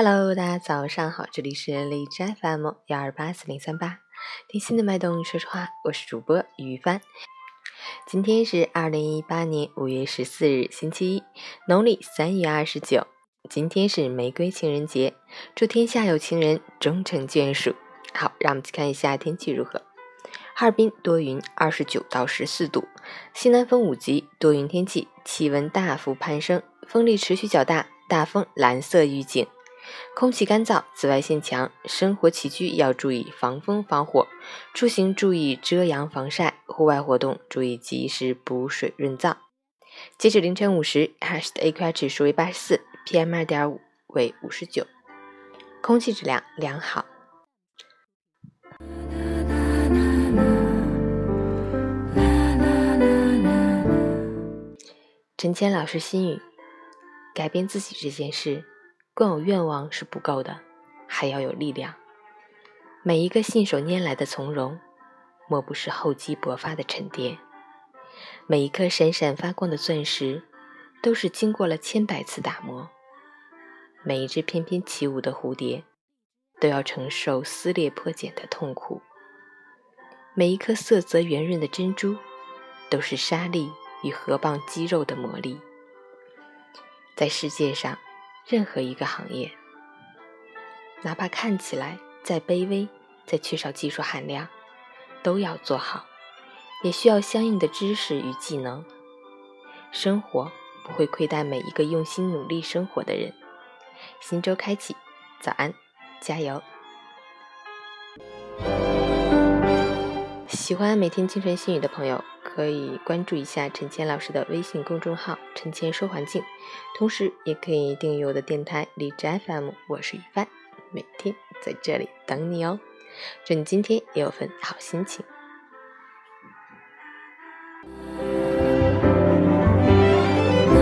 Hello，大家早上好，这里是荔枝 FM 幺二八四零三八，听心的脉动说说话，我是主播于帆。今天是二零一八年五月十四日，星期一，农历三月二十九。今天是玫瑰情人节，祝天下有情人终成眷属。好，让我们去看一下天气如何。哈尔滨多云，二十九到十四度，西南风五级，多云天气，气温大幅攀升，风力持续较大，大风蓝色预警。空气干燥，紫外线强，生活起居要注意防风防火，出行注意遮阳防晒，户外活动注意及时补水润燥。截止凌晨五时，哈市的 AQI 指数为八十四，PM 二点五为五十九，空气质量良好。陈谦老师心语：改变自己这件事。光有愿望是不够的，还要有力量。每一个信手拈来的从容，莫不是厚积薄发的沉淀；每一颗闪闪发光的钻石，都是经过了千百次打磨；每一只翩翩起舞的蝴蝶，都要承受撕裂破茧的痛苦；每一颗色泽圆润的珍珠，都是沙粒与河蚌肌肉的磨砺。在世界上。任何一个行业，哪怕看起来再卑微、再缺少技术含量，都要做好，也需要相应的知识与技能。生活不会亏待每一个用心努力生活的人。新周开启，早安，加油！喜欢每天清晨心语的朋友。可以关注一下陈谦老师的微信公众号“陈谦说环境”，同时也可以订阅我的电台荔枝 FM。我是雨帆，每天在这里等你哦。祝你今天也有份好心情。